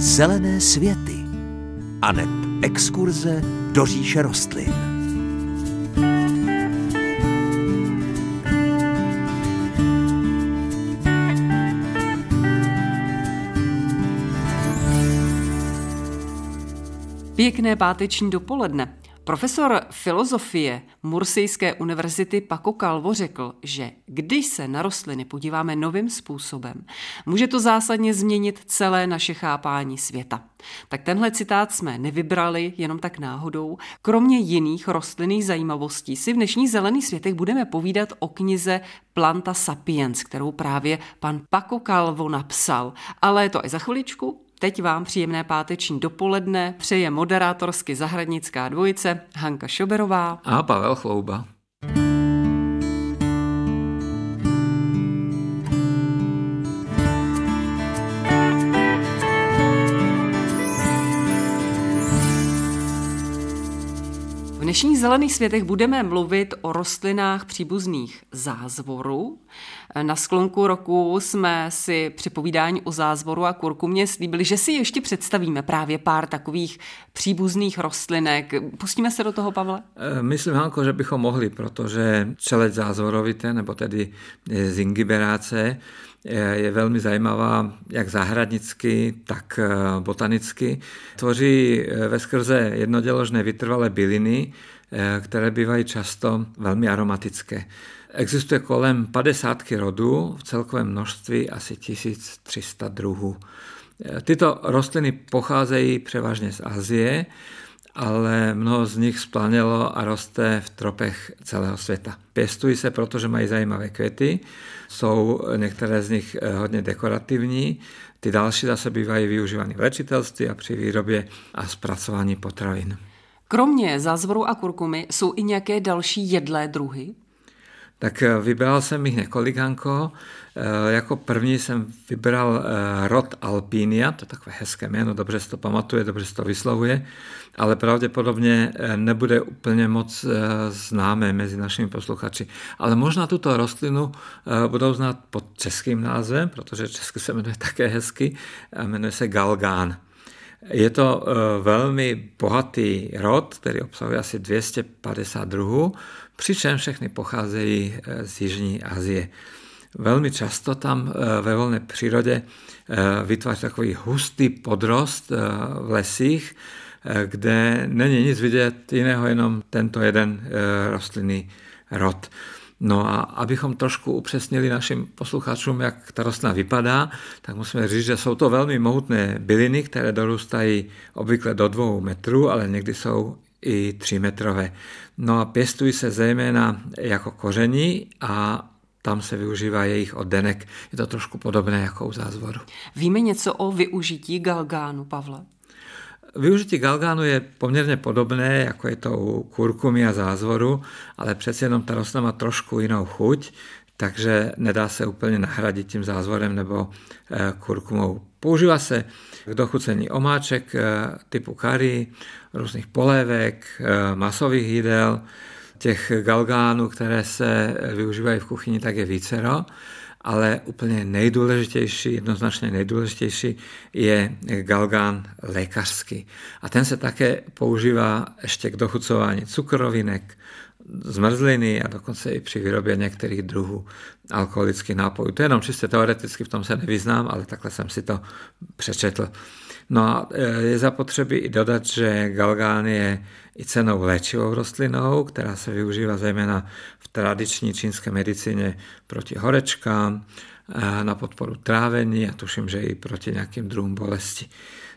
Zelené světy a neb exkurze do říše rostlin. Pěkné páteční dopoledne. Profesor filozofie Mursejské univerzity Paco Calvo řekl, že když se na rostliny podíváme novým způsobem, může to zásadně změnit celé naše chápání světa. Tak tenhle citát jsme nevybrali jenom tak náhodou. Kromě jiných rostlinných zajímavostí si v dnešních zelených světech budeme povídat o knize Planta Sapiens, kterou právě pan Paco Calvo napsal. Ale to i za chviličku, Teď vám příjemné páteční dopoledne přeje moderátorsky zahradnická dvojice Hanka Šoberová a Pavel Chlouba. V dnešních zelených světech budeme mluvit o rostlinách příbuzných zázvoru. Na sklonku roku jsme si při povídání o zázvoru a kurkumě slíbili, že si ještě představíme právě pár takových příbuzných rostlinek. Pustíme se do toho, Pavle? E, myslím, Hanko, že bychom mohli, protože čeleť zázvorovité, nebo tedy zingiberáce, je velmi zajímavá jak zahradnicky, tak botanicky. Tvoří ve skrze jednoděložné vytrvalé byliny, které bývají často velmi aromatické. Existuje kolem 50 rodů, v celkovém množství asi 1300 druhů. Tyto rostliny pocházejí převážně z Azie, ale mnoho z nich splanilo a roste v tropech celého světa. Pěstují se, protože mají zajímavé květy, jsou některé z nich eh, hodně dekorativní, ty další zase bývají využívány v léčitelství a při výrobě a zpracování potravin. Kromě zázvoru a kurkumy jsou i nějaké další jedlé druhy? Tak eh, vybral jsem jich několik, Hanko. Eh, jako první jsem vybral eh, rod Alpinia, to je takové hezké jméno, dobře se to pamatuje, dobře se to vyslovuje, ale pravděpodobně nebude úplně moc známé mezi našimi posluchači. Ale možná tuto rostlinu budou znát pod českým názvem, protože česky se jmenuje také hezky, jmenuje se galgán. Je to velmi bohatý rod, který obsahuje asi 250 druhů, přičem všechny pocházejí eh, z Jižní Asie. Velmi často tam eh, ve volné přírodě eh, vytváří takový hustý podrost v lesích, kde není nic vidět jiného, jenom tento jeden rostlinný rod. No a abychom trošku upřesnili našim posluchačům, jak ta rostlina vypadá, tak musíme říct, že jsou to velmi mohutné byliny, které dorůstají obvykle do dvou metrů, ale někdy jsou i 3 metrové. No a pěstují se zejména jako koření a tam se využívá jejich oddenek. Je to trošku podobné jako u zázvoru. Víme něco o využití galgánu, Pavle? Využití galgánu je poměrně podobné, jako je to u kurkumy a zázvoru, ale přeci jenom ta rostlina má trošku jinou chuť, takže nedá se úplně nahradit tím zázvorem nebo eh, kurkumou. Používá se k dochucení omáček eh, typu kary, různých polévek, eh, masových jídel, těch galgánů, které se využívají v kuchyni, tak je vícero, ale úplně nejdůležitější, jednoznačně nejdůležitější je galgán lékařský. A ten se také používá ještě k dochucování cukrovinek, zmrzliny a dokonce i při výrobě některých druhů alkoholických nápojů. To je jenom čistě teoreticky, v tom se nevyznám, ale takhle jsem si to přečetl. No a e, je zapotřebí i dodat, že galgán je i cenou léčivou rostlinou, která se využívá zejména v tradiční čínské medicíně proti horečkám, e, na podporu trávení a tuším, že i proti nějakým druhům bolesti.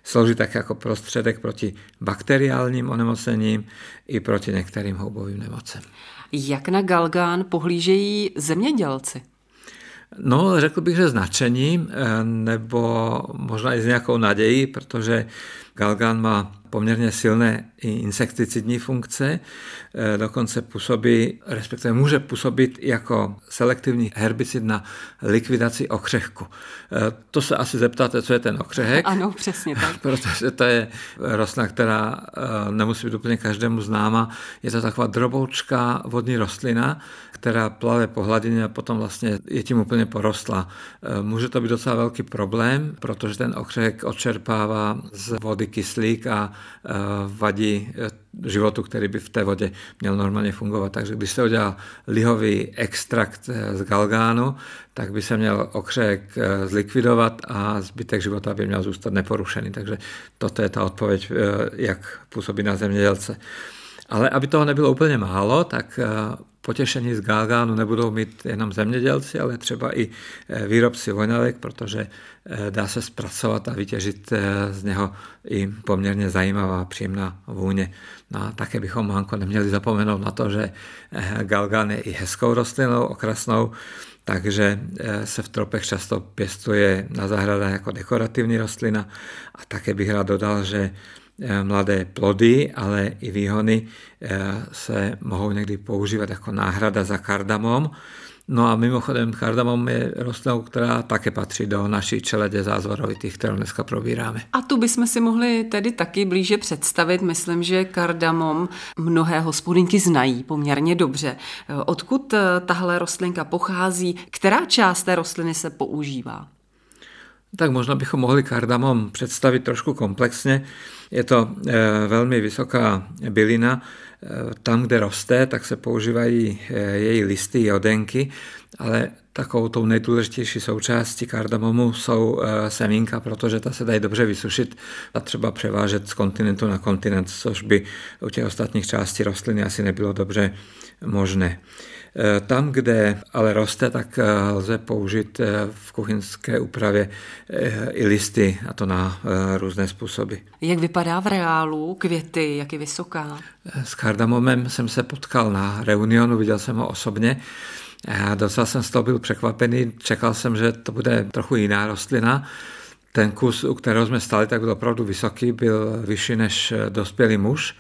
Slouží tak jako prostředek proti bakteriálním onemocněním i proti některým houbovým nemocem. Jak na galgán pohlížejí zemědělci? No, řekl bych, že značením, eh, nebo možná i s nějakou nadějí, protože Galgán má poměrně silné i insekticidní funkce, e, dokonce působí, respektive může působit jako selektivní herbicid na likvidaci okřehku. E, to se asi zeptáte, co je ten okřehek. Ano, přesně tak. Protože to je rostlina, která e, nemusí být úplně každému známa. Je to taková droboučká vodní rostlina, která plave po hladině a potom vlastně je tím úplně porostla. Může to být docela velký problém, protože ten okřehek odčerpává z vody kyslík a Eh, vadí eh, životu, který by v té vodě měl normálně fungovat. Takže když se udělá lihový extrakt eh, z galgánu, tak by se měl okřek zlikvidovat a zbytek života by měl zůstat neporušený. Takže toto je ta odpověď, jak působí na zemědělce. Ale aby toho nebylo úplně málo, tak potěšení z galgánu nebudou mít jenom zemědělci, ale třeba i eh, výrobci voňavek, protože eh, dá se zpracovat a vytěžit eh, z něho i poměrně zajímavá, příjemná vůně. No a také bychom, Hanko, neměli zapomenout na to, že galgán je i hezkou rostlinou, okrasnou, takže se v tropech často pěstuje na zahradách jako dekorativní rostlina a také bych rád dodal, že Eh, mladé plody, ale i výhony eh, se mohou někdy používat jako náhrada za kardamom. No a mimochodem kardamom je rostlinou, která také patří do naší čeledě zázvorovitých, kterou dneska probíráme. A tu bychom si mohli tedy taky blíže představit. Myslím, že kardamom mnohé hospodinky znají poměrně dobře. Eh, odkud tahle rostlinka pochází? Která část té rostliny se používá? Tak možná bychom mohli kardamom představit trošku komplexně. Je to eh, velmi vysoká bylina. Eh, tam, kde roste, tak se používají eh, její listy, jodenky, ale takovou tou nejdůležitější součástí kardamomu jsou semínka, protože ta se dají dobře vysušit a třeba převážet z kontinentu na kontinent, což by u těch ostatních částí rostliny asi nebylo dobře možné. Eh, tam, kde ale roste, tak eh, lze použít eh, v kuchyňské úpravě i listy, a to na různé způsoby. Jak vypadá v reálu květy, jak je vysoká? S kardamomem jsem se potkal na reunionu, viděl jsem ho osobně. A docela jsem z toho byl překvapený, čekal jsem, že to bude trochu jiná rostlina. Ten kus, u kterého jsme stali, tak byl opravdu vysoký, byl vyšší než dospělý muž,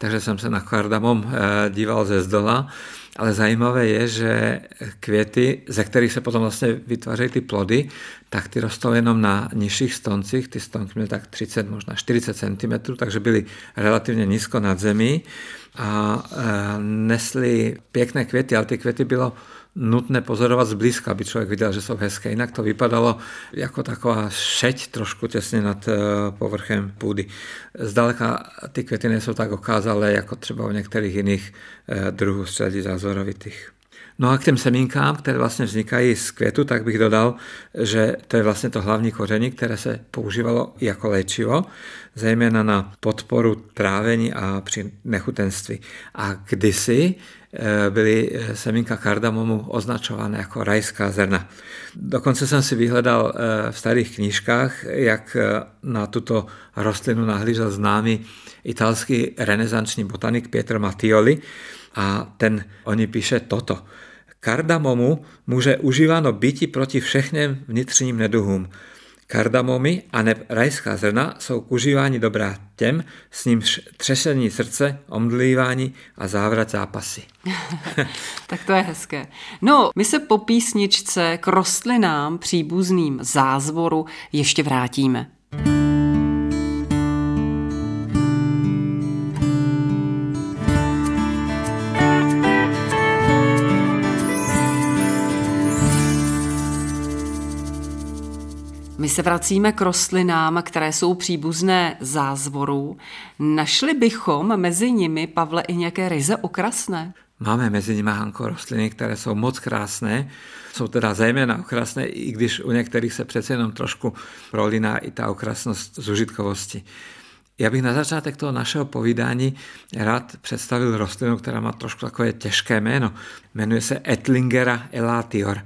takže jsem se na kardamom díval ze zdola ale zajímavé je, že květy, ze kterých se potom vlastně vytvářejí ty plody, tak ty rostou jenom na nižších stoncích. Ty stonky měly tak 30, možná 40 cm, takže byly relativně nízko nad zemí a e, nesly pěkné květy, ale ty květy bylo nutné pozorovat zblízka, aby člověk viděl, že jsou hezké. Jinak to vypadalo jako taková šeť trošku těsně nad eh, povrchem půdy. Zdaleka ty květy nejsou tak okázalé, jako třeba u některých jiných eh, druhů středí zázorovitých. No a k těm semínkám, které vlastně vznikají z květu, tak bych dodal, že to je vlastně to hlavní koření, které se používalo jako léčivo, zejména na podporu trávení a při nechutenství. A kdysi byly eh, semínka kardamomu označované jako rajská zrna. Dokonce jsem si vyhledal eh, v starých knížkách, jak na tuto rostlinu nahlížel známý italský renesanční botanik Pietro Mattioli a ten o ní píše toto – Kardamomu může užíváno býti proti všechněm vnitřním neduhům. Kardamomy a neb rajská zrna jsou k užívání dobrá těm, s ním třešení srdce, omdlívání a závrat zápasy. tak to je hezké. No, my se po písničce k rostlinám příbuzným zázvoru ještě vrátíme. My se vracíme k rostlinám, které jsou příbuzné zázvoru. Našli bychom mezi nimi, Pavle, i nějaké ryze okrasné? Máme mezi nimi, Hanko, rostliny, které jsou moc krásné. Jsou teda zejména okrasné, i když u některých se přece jenom trošku prolíná i ta okrasnost zužitkovosti. Já bych na začátek toho našeho povídání rád představil rostlinu, která má trošku takové těžké jméno. Jmenuje se Etlingera elatior.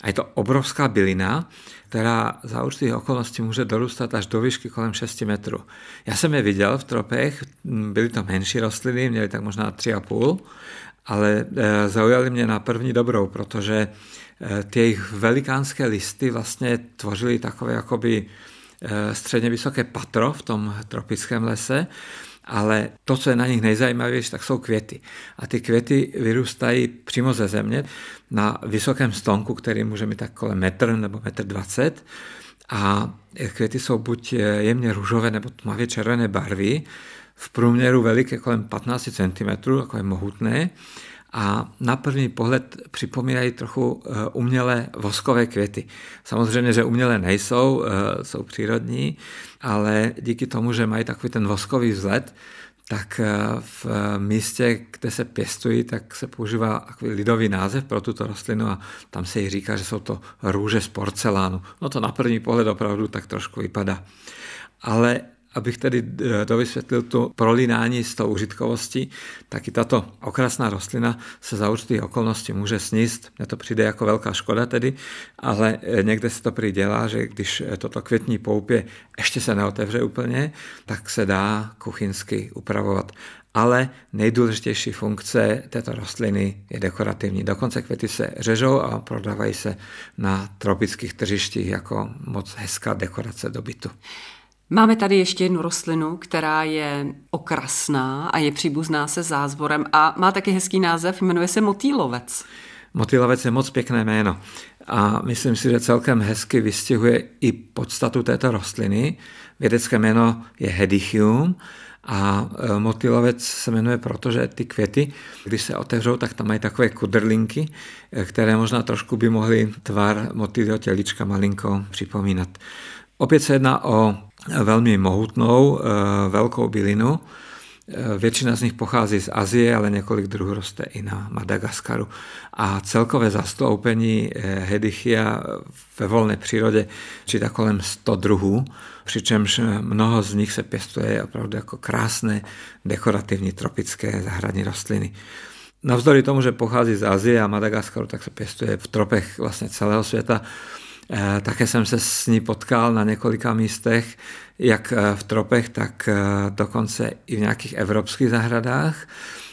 A je to obrovská bylina, která za určitých okolností může dorůstat až do výšky kolem 6 metrů. Já jsem je viděl v tropech, byly to menší rostliny, měly tak možná 3,5, ale e, zaujali mě na první dobrou, protože e, ty jejich velikánské listy vlastně tvořily takové jakoby středně vysoké patro v tom tropickém lese, ale to, co je na nich nejzajímavější, tak jsou květy. A ty květy vyrůstají přímo ze země na vysokém stonku, který může mít tak kolem metr nebo metr dvacet. A květy jsou buď jemně růžové nebo tmavě červené barvy, v průměru veliké kolem 15 cm, jako je mohutné a na první pohled připomínají trochu eh, umělé voskové květy. Samozřejmě, že umělé nejsou, eh, jsou přírodní, ale díky tomu, že mají takový ten voskový vzhled, tak eh, v místě, kde se pěstují, tak se používá takový lidový název pro tuto rostlinu a tam se jí říká, že jsou to růže z porcelánu. No to na první pohled opravdu tak trošku vypadá. Ale abych tedy eh, dovysvětlil to prolínání s tou užitkovostí, tak i tato okrasná rostlina se za určitých okolností může sníst. Mně to přijde jako velká škoda tedy, ale eh, někde se to prý dělá, že když eh, toto květní poupě ještě se neotevře úplně, tak se dá kuchynsky upravovat. Ale nejdůležitější funkce této rostliny je dekorativní. Dokonce květy se řežou a prodávají se na tropických tržištích jako moc hezká dekorace do bytu. Máme tady ještě jednu rostlinu, která je okrasná a je příbuzná se zázvorem a má taky hezký název, jmenuje se motýlovec. Motýlovec je moc pěkné jméno a myslím si, že celkem hezky vystihuje i podstatu této rostliny. Vědecké jméno je Hedichium a e, motýlovec se jmenuje proto, že ty květy, když se otevřou, tak tam mají takové kudrlinky, e, které možná trošku by mohly tvar motýlio tělička malinko připomínat. Opět se jedná o velmi mohutnou eh, velkou bylinu. Eh, většina z nich pochází z Azie, ale několik druhů roste i na Madagaskaru. A celkové zastoupení eh, Hedichia ve volné přírodě čítá kolem 100 druhů, přičemž mnoho z nich se pěstuje opravdu jako krásné dekorativní tropické zahradní rostliny. Navzdory tomu, že pochází z Azie a Madagaskaru, tak se pěstuje v tropech vlastně celého světa. Eh, také jsem se s ní potkal na několika místech, jak eh, v tropech, tak eh, dokonce i v nějakých evropských zahradách.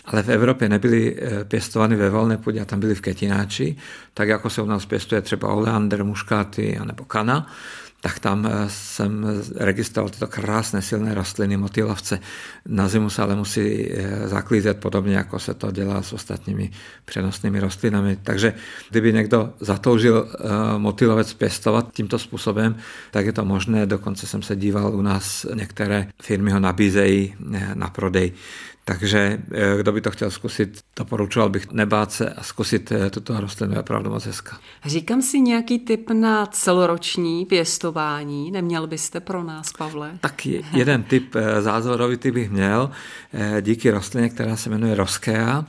Ale v Evropě nebyly pěstovány ve volné půdě a tam byly v ketináči, tak jako se u nás pěstuje třeba oleander, muškáty nebo kana tak tam eh, jsem registroval tyto krásné silné rostliny, motýlovce. Na zimu se ale musí eh, zaklízet podobně, jako se to dělá s ostatními přenosnými rostlinami. Takže kdyby někdo zatoužil eh, motýlovec pěstovat tímto způsobem, tak je to možné. Dokonce jsem se díval u nás, některé firmy ho nabízejí na prodej. Takže eh, kdo by to chtěl zkusit, doporučoval bych nebát se a zkusit eh, tuto rostlinu, je opravdu moc hezká. Říkám si nějaký tip na celoroční pěstování, neměl byste pro nás, Pavle? Tak jeden typ eh, zázorovitý bych měl, díky rostlině, která se jmenuje Roskea,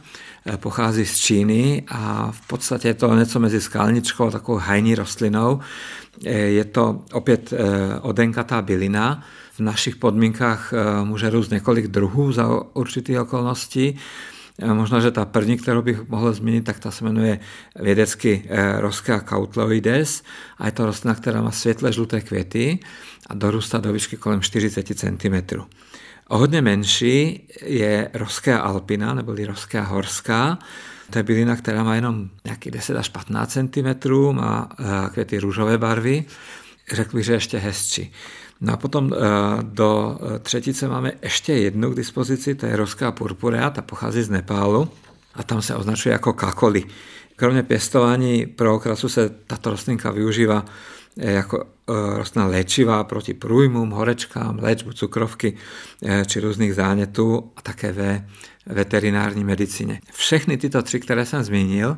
pochází z Číny a v podstatě je to něco mezi skalničkou a takovou hajní rostlinou. Je to opět odenkatá bylina, našich podmínkách eh, může růst několik druhů za určitých okolností. Eh, možná, že ta první, kterou bych mohl zmínit, tak ta se jmenuje vědecky eh, Roskea cautloides a je to rostlina, která má světle žluté květy a dorůstá do výšky kolem 40 cm. O hodně menší je Roskea alpina, neboli Roskea horská. To je bylina, která má jenom nějaký 10 až 15 cm, má květy růžové barvy. Řekl bych, že ještě hezčí. No a potom eh, do eh, třetice máme ještě jednu k dispozici, to je roská purpurea, ta pochází z Nepálu a tam se označuje jako kakoli. Kromě pěstování pro okrasu se tato rostlinka využívá eh, jako rostlina léčivá proti průjmům, horečkám, léčbu cukrovky či různých zánětů a také ve veterinární medicíně. Všechny tyto tři, které jsem zmínil,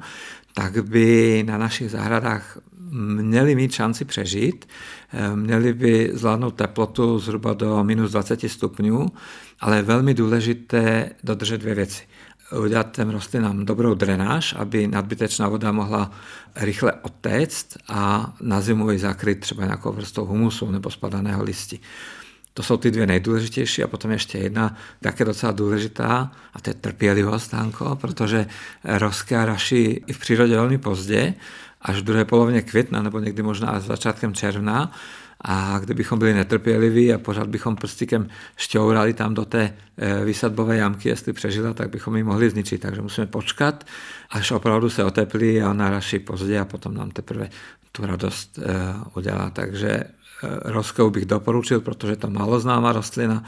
tak by na našich zahradách měli mít šanci přežít, eh, měli by zvládnout teplotu zhruba do minus 20 stupňů, ale je velmi důležité dodržet dvě věci. Udělat těm rostlinám dobrou drenáž, aby nadbytečná voda mohla rychle odtéct a na zimu ji zakryt třeba nějakou vrstou humusu nebo spadaného listi. To jsou ty dvě nejdůležitější a potom ještě jedna také docela důležitá a to je trpělivost, Hanko, protože rosky a i v přírodě velmi pozdě až v druhé polovině května nebo někdy možná až začátkem června a kdybychom byli netrpěliví a pořád bychom prstíkem šťourali tam do té eh, vysadbové jamky, jestli přežila, tak bychom ji mohli zničit. Takže musíme počkat, až opravdu se oteplí a naraší pozdě a potom nám teprve tu radost eh, udělá. Takže roskou bych doporučil, protože to málo rostlina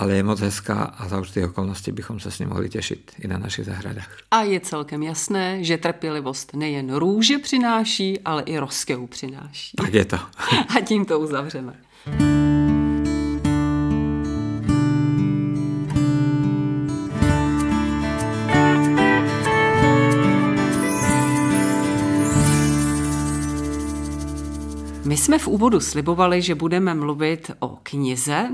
ale je moc hezká a za určitých okolností bychom se s ní mohli těšit i na našich zahradách. A je celkem jasné, že trpělivost nejen růže přináší, ale i roskeu přináší. Tak je to. a tím to uzavřeme. Jsme v úvodu slibovali, že budeme mluvit o knize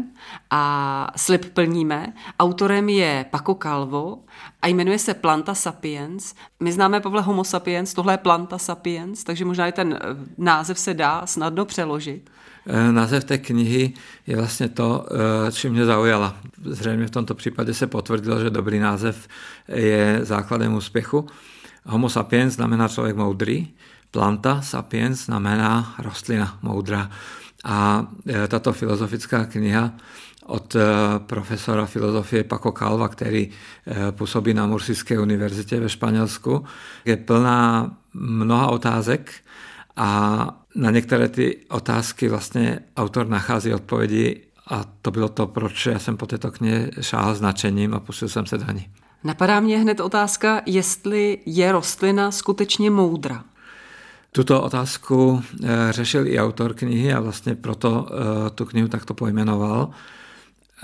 a slib plníme. Autorem je Paco Calvo a jmenuje se Planta Sapiens. My známe Pavle Homo Sapiens, tohle je Planta Sapiens, takže možná i ten eh, název se dá snadno přeložit. Eh, název té knihy je vlastně to, eh, čím mě zaujala. Zřejmě v tomto případě se potvrdilo, že dobrý název je základem úspěchu. Homo sapiens znamená člověk moudrý, Planta sapiens znamená rostlina moudra. A e, tato filozofická kniha od e, profesora filozofie Paco Calva, který e, působí na Mursické univerzitě ve Španělsku, je plná mnoha otázek a na některé ty otázky vlastně autor nachází odpovědi a to bylo to, proč já jsem po této knihe šáhl značením a pustil jsem se do ní. Napadá mě hned otázka, jestli je rostlina skutečně moudra. Tuto otázku eh, řešil i autor knihy a vlastně proto eh, tu knihu takto pojmenoval.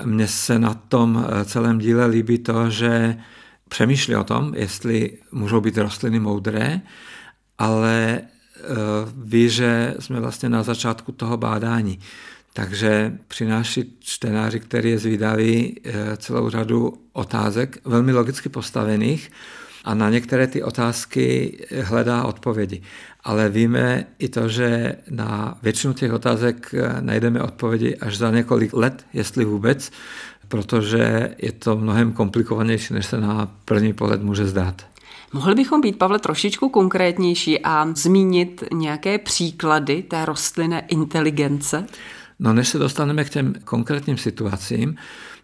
Mně se na tom eh, celém díle líbí to, že přemýšlí o tom, jestli můžou být rostliny moudré, ale ví, že jsme vlastně na začátku toho bádání. Takže přináší čtenáři, který je zvídavý, celou řadu otázek, velmi logicky postavených, a na některé ty otázky hledá odpovědi. Ale víme i to, že na většinu těch otázek najdeme odpovědi až za několik let, jestli vůbec, protože je to mnohem komplikovanější, než se na první pohled může zdát. Mohli bychom být, Pavle, trošičku konkrétnější a zmínit nějaké příklady té rostlinné inteligence? No, než se dostaneme k těm konkrétním situacím,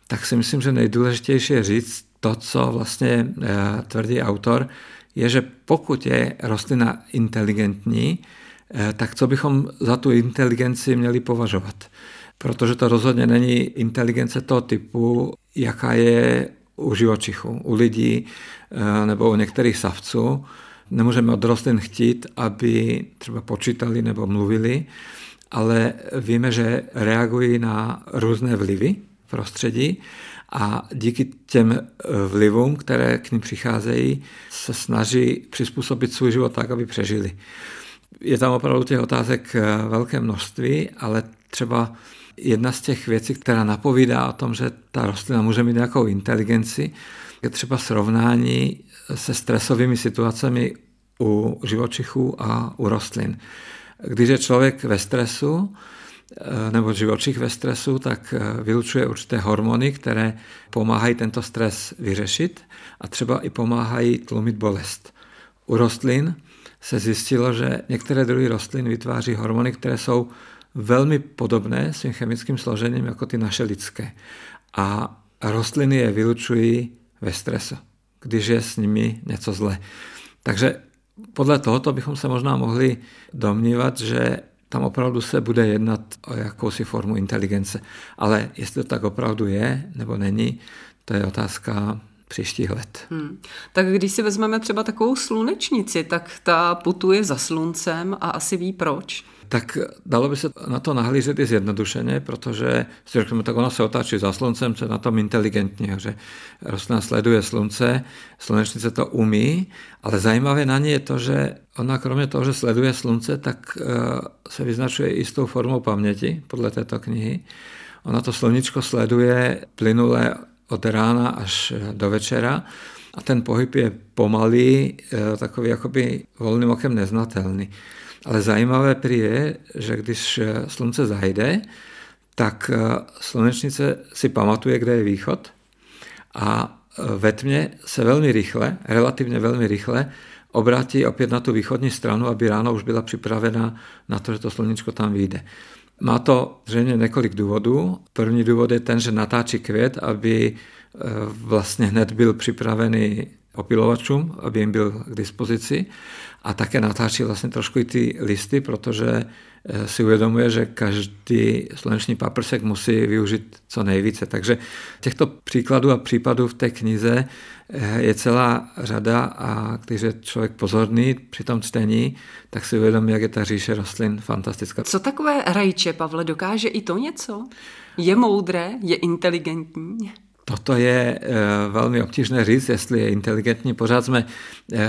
tak si myslím, že nejdůležitější je říct, to, co vlastně eh, tvrdí autor, je, že pokud je rostlina inteligentní, eh, tak co bychom za tu inteligenci měli považovat? Protože to rozhodně není inteligence toho typu, jaká je u živočichů, u lidí eh, nebo u některých savců. Nemůžeme od rostlin chtít, aby třeba počítali nebo mluvili, ale víme, že reagují na různé vlivy prostředí a díky těm eh, vlivům, které k ním přicházejí, se snaží přizpůsobit svůj život tak, aby přežili. Je tam opravdu těch otázek eh, velké množství, ale třeba jedna z těch věcí, která napovídá o tom, že ta rostlina může mít nějakou inteligenci, je třeba srovnání se stresovými situacemi u živočichů a u rostlin. Když je člověk ve stresu, Eh, nebo živočich ve stresu, tak eh, vylučuje určité hormony, které pomáhají tento stres vyřešit a třeba i pomáhají tlumit bolest. U rostlin se zjistilo, že některé druhy rostlin vytváří hormony, které jsou velmi podobné svým chemickým složením jako ty naše lidské. A rostliny je vylučují ve stresu, když je s nimi něco zle. Takže podle tohoto bychom se možná mohli domnívat, že tam opravdu se bude jednat o jakousi formu inteligence. Ale jestli to tak opravdu je nebo není, to je otázka příštích let. Hmm. Tak když si vezmeme třeba takovou slunečnici, tak ta putuje za sluncem a asi ví proč tak dalo by se na to nahlížet i zjednodušeně, protože si řekneme, tak ona se otáčí za sluncem, co je na tom inteligentně, že rostlina sleduje slunce, slunečnice to umí, ale zajímavé na ní je to, že ona kromě toho, že sleduje slunce, tak eh, se vyznačuje i s tou formou paměti, podle této knihy. Ona to sluníčko sleduje plynule od rána až do večera a ten pohyb je pomalý, eh, takový jakoby volným okem neznatelný. Ale zajímavé prý je, že když eh, slunce zajde, tak eh, slunečnice si pamatuje, kde je východ a eh, ve tmě se velmi rychle, relativně velmi rychle, obrátí opět na tu východní stranu, aby ráno už byla připravena na to, že to sluníčko tam vyjde. Má to zřejmě několik důvodů. První důvod je ten, že natáčí květ, aby eh, vlastně hned byl připravený opilovačům, aby jim byl k dispozici a také natáčí vlastně trošku i ty listy, protože si uvědomuje, že každý sluneční paprsek musí využít co nejvíce. Takže těchto příkladů a případů v té knize eh, je celá řada a když je člověk pozorný při tom čtení, tak si uvědomí, jak je ta říše rostlin fantastická. Co takové rajče, Pavle, dokáže i to něco? Je moudré, je inteligentní? Toto je eh, velmi obtížné říct, jestli je inteligentní. Pořád jsme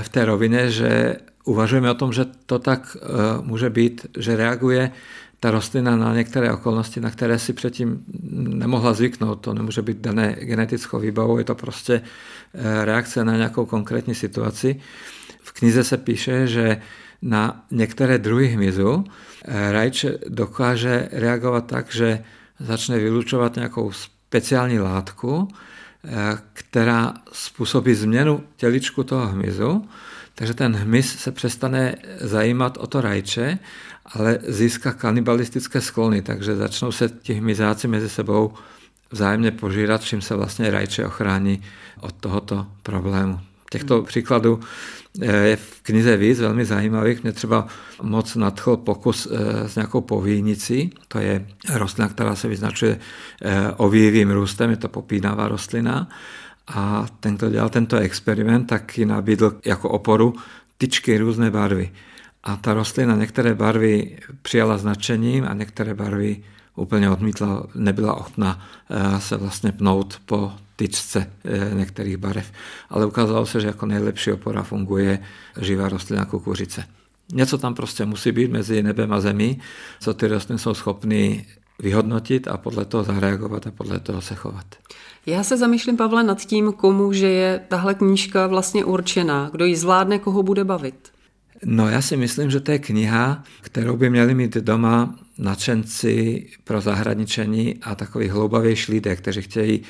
v té rovině, že uvažujeme o tom, že to tak eh, může být, že reaguje ta rostlina na některé okolnosti, na které si předtím nemohla zvyknout. To nemůže být dané genetickou výbavou, je to prostě eh, reakce na nějakou konkrétní situaci. V knize se píše, že na některé druhy hmyzu eh, rajče dokáže reagovat tak, že začne vylučovat nějakou speciální látku, která způsobí změnu těličku toho hmyzu takže ten hmyz se přestane zajímat o to rajče, ale získá kanibalistické sklony, takže začnou se ti hmyzáci mezi sebou vzájemně požírat, čím se vlastně rajče ochrání od tohoto problému. Těchto hmm. příkladů eh, je v knize víc velmi zajímavých. Mě třeba moc nadchl pokus eh, s nějakou povínicí. To je rostlina, která se vyznačuje eh, ovíjivým růstem, je to popínavá rostlina a ten, kdo dělal tento experiment, tak ji nabídl jako oporu tyčky různé barvy. A ta rostlina některé barvy přijala značením a některé barvy úplně odmítla, nebyla ochotná se vlastně pnout po tyčce eh, některých barev. Ale ukázalo se, že jako nejlepší opora funguje živá rostlina kukuřice. Něco tam prostě musí být mezi nebem a zemí, co ty rostliny jsou schopny vyhodnotit a podle toho zareagovat a podle toho se chovat. Já se zamýšlím, Pavle, nad tím, komu že je tahle knížka vlastně určená, kdo ji zvládne, koho bude bavit. No já si myslím, že to je kniha, kterou by měli mít doma nadšenci pro zahradničení a takový hloubavější lidé, kteří chtějí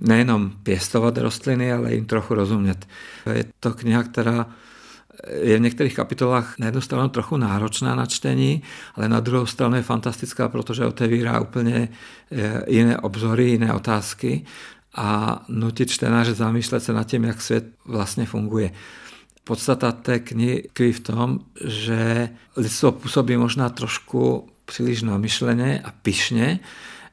nejenom pěstovat rostliny, ale jim trochu rozumět. Je to kniha, která je v některých kapitolách na jednu stranu trochu náročná na čtení, ale na druhou stranu je fantastická, protože otevírá úplně eh, jiné obzory, jiné otázky a nutí čtenáře zamýšlet se nad tím, jak svět vlastně funguje. Podstata té knihy tkví v tom, že lidstvo působí možná trošku příliš namyšleně a pišně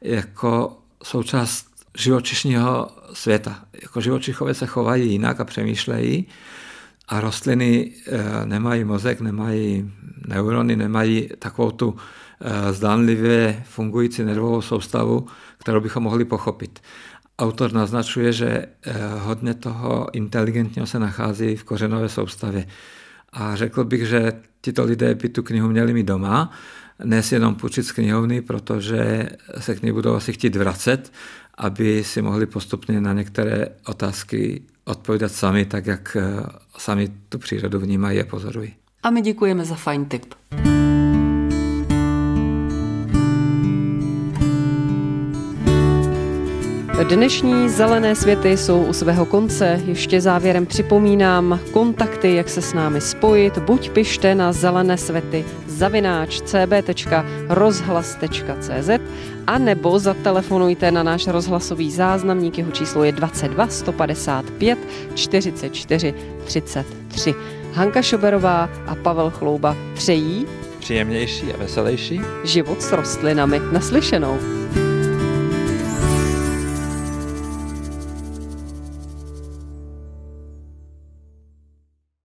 jako součást živočišního světa. Jako živočichové se chovají jinak a přemýšlejí a rostliny eh, nemají mozek, nemají neurony, nemají takovou tu eh, zdánlivě fungující nervovou soustavu, kterou bychom mohli pochopit. Autor naznačuje, že eh, hodně toho inteligentního se nachází v kořenové soustavě. A řekl bych, že tito lidé by tu knihu měli mít doma, nes jenom půjčit z knihovny, protože se k ní budou asi chtít vracet, aby si mohli postupně na některé otázky odpovídat sami, tak jak eh, sami tu přírodu vnímají a pozorují. A my děkujeme za fajn tip. Dnešní zelené světy jsou u svého konce. Ještě závěrem připomínám kontakty, jak se s námi spojit. Buď pište na zelené světy zavináč cb.rozhlas.cz a nebo zatelefonujte na náš rozhlasový záznamník, jeho číslo je 22 155 44 33. Hanka Šoberová a Pavel Chlouba přejí příjemnější a veselější život s rostlinami naslyšenou.